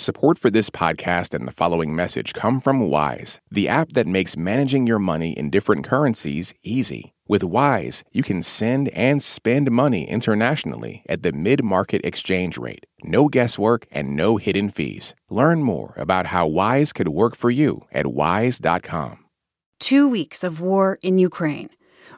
Support for this podcast and the following message come from Wise, the app that makes managing your money in different currencies easy. With Wise, you can send and spend money internationally at the mid market exchange rate. No guesswork and no hidden fees. Learn more about how Wise could work for you at wise.com. Two weeks of war in Ukraine.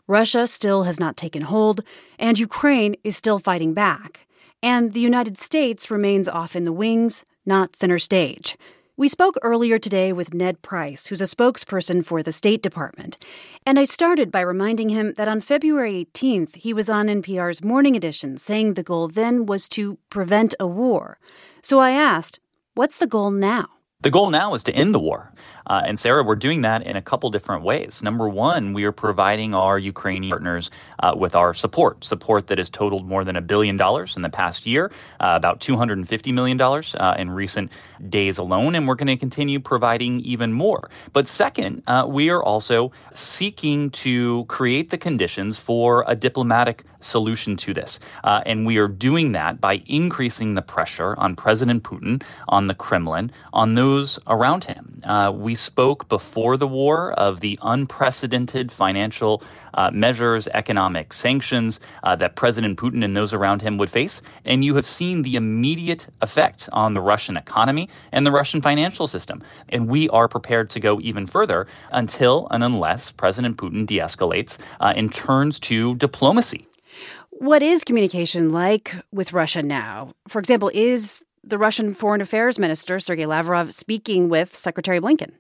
Russia still has not taken hold, and Ukraine is still fighting back. And the United States remains off in the wings, not center stage. We spoke earlier today with Ned Price, who's a spokesperson for the State Department. And I started by reminding him that on February 18th, he was on NPR's Morning Edition saying the goal then was to prevent a war. So I asked, what's the goal now? The goal now is to end the war. Uh, and Sarah, we're doing that in a couple different ways. Number one, we are providing our Ukrainian partners uh, with our support, support that has totaled more than a billion dollars in the past year, uh, about $250 million uh, in recent days alone, and we're going to continue providing even more. But second, uh, we are also seeking to create the conditions for a diplomatic solution to this. Uh, and we are doing that by increasing the pressure on President Putin, on the Kremlin, on those around him. we we spoke before the war of the unprecedented financial uh, measures, economic sanctions uh, that President Putin and those around him would face. And you have seen the immediate effect on the Russian economy and the Russian financial system. And we are prepared to go even further until and unless President Putin de escalates uh, and turns to diplomacy. What is communication like with Russia now? For example, is the Russian Foreign Affairs Minister, Sergei Lavrov, speaking with Secretary Blinken.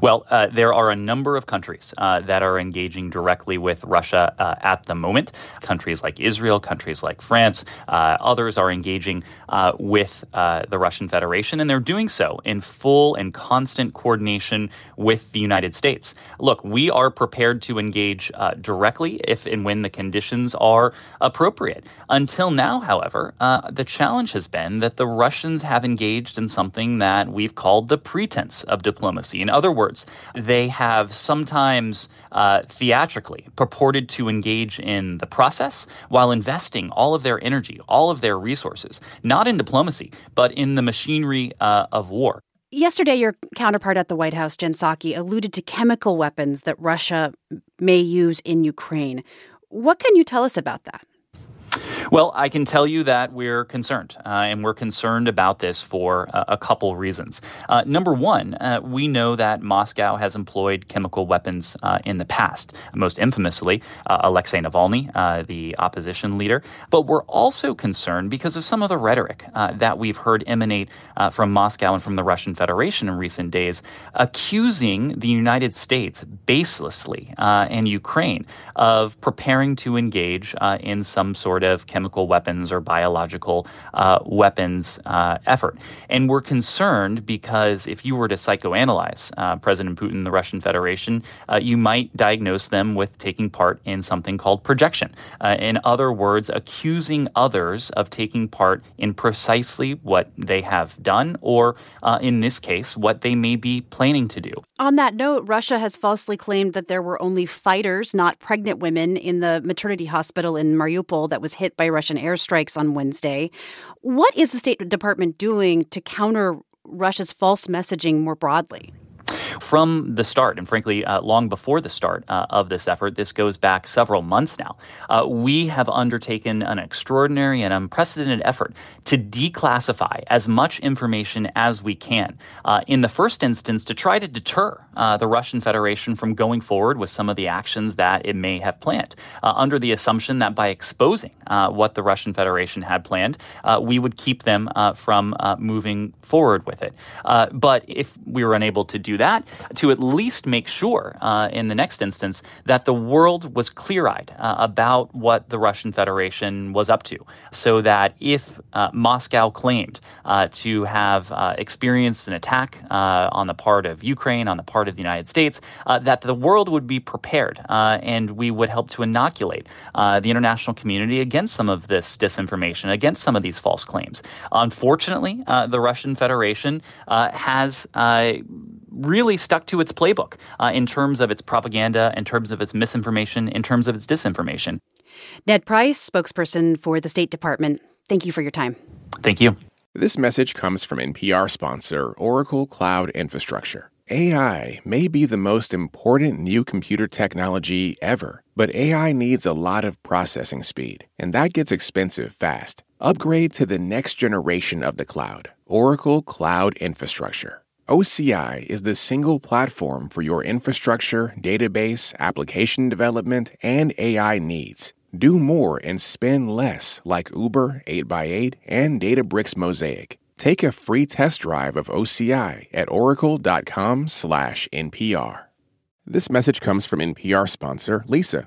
Well, uh, there are a number of countries uh, that are engaging directly with Russia uh, at the moment. Countries like Israel, countries like France, uh, others are engaging uh, with uh, the Russian Federation, and they're doing so in full and constant coordination with the United States. Look, we are prepared to engage directly if and when the conditions are appropriate. Until now, however, the challenge has been that the Russians have engaged in something that we've called the pretense of diplomacy. In other words, they have sometimes uh, theatrically purported to engage in the process while investing all of their energy, all of their resources, not in diplomacy, but in the machinery uh, of war. Yesterday, your counterpart at the White House, Jen Psaki, alluded to chemical weapons that Russia may use in Ukraine. What can you tell us about that? Well, I can tell you that we're concerned, uh, and we're concerned about this for uh, a couple reasons. Uh, number one, uh, we know that Moscow has employed chemical weapons uh, in the past, most infamously uh, Alexei Navalny, the opposition leader. But we're also concerned because of some of the rhetoric that we've heard emanate from Moscow and from the Russian Federation in recent days, accusing the United States baselessly and Ukraine of preparing to engage in some sort of chemical weapons or biological uh, weapons uh, effort. And we're concerned because if you were to psychoanalyze uh, President Putin, the Russian Federation, uh, you might diagnose them with taking part in something called projection. Uh, in other words, accusing others of taking part in precisely what they have done, or uh, in this case, what they may be planning to do. On that note, Russia has falsely claimed that there were only fighters, not pregnant women, in the maternity hospital in Mariupol that was hit by Russian airstrikes on Wednesday. What is the State Department doing to counter Russia's false messaging more broadly? From the start, and frankly, uh, long before the start uh, of this effort, this goes back several months now, uh, we have undertaken an extraordinary and unprecedented effort to declassify as much information as we can. Uh, in the first instance, to try to deter uh, the Russian Federation from going forward with some of the actions that it may have planned, uh, under the assumption that by exposing what the Russian Federation had planned, we would keep them from moving forward with it. but if we were unable to do that, to at least make sure, uh, in the next instance, that the world was clear eyed uh, about what the Russian Federation was up to. So that if uh, Moscow claimed uh, to have uh, experienced an attack uh, on the part of Ukraine, on the part of the United States, that the world would be prepared and we would help to inoculate the international community against some of this disinformation, against some of these false claims. Unfortunately, the Russian Federation has really stuck to its playbook uh, in terms of its propaganda, in terms of its misinformation, in terms of its disinformation. Ned Price, spokesperson for the State Department, thank you for your time. Thank you. This message comes from NPR sponsor Oracle Cloud Infrastructure. AI may be the most important new computer technology ever, but AI needs a lot of processing speed, and that gets expensive fast. Upgrade to the next generation of the cloud, Oracle Cloud Infrastructure. OCI is the single platform for your infrastructure, database, application development, and AI needs. Do more and spend less like Uber 8x8 and Databricks Mosaic. Take a free test drive of OCI at oracle.com/npr. This message comes from NPR sponsor Leesa.